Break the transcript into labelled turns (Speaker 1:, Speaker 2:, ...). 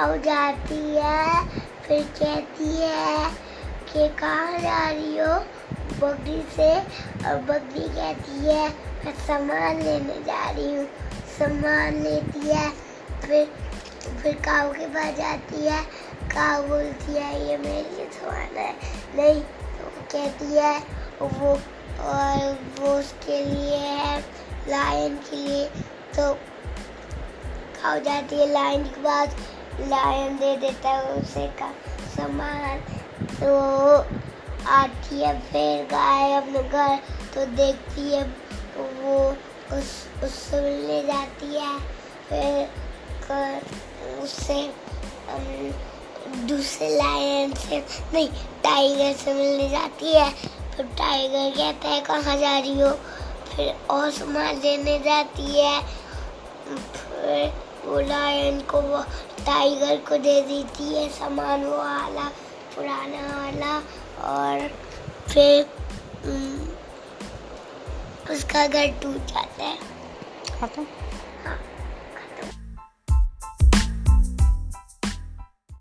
Speaker 1: کاؤ جاتی ہے، پھر کہتی ہے کہ کہاں جا رہی ہو؟ بکری سے۔ اور بکری کہتی ہے، میں سامان لینے جا رہی ہوں۔ سامان لیتی ہے، پھر پھر کاؤ کے پاس جاتی ہے۔ کاؤ بولتی ہے، یہ میرے لیے سامان ہے۔ نہیں وہ کہتی ہے، وہ، اور وہ اس کے لیے ہے، لائن کے لیے۔ تو کھاؤ جاتی ہے لائن کے بعد لائن دے دیتا ہے، اسے کا سامان۔ تو آتی ہے، پھر گائے اپنے گھر تو دیکھتی ہے، وہ اس اس سے ملنے جاتی ہے۔ پھر اس سے دوسرے لائن سے، نہیں، ٹائیگر سے ملنے جاتی ہے۔ پھر ٹائیگر کہتا ہے، کہاں جا رہی ہو؟ پھر اور سامان لینے جاتی ہے۔ پھر وہ لائن کو وہ ٹائیگر کو دے دیتی ہے سامان وہ والا پرانا والا اور پھر اس کا گھر ٹوٹ جاتا ہے۔ ہاں۔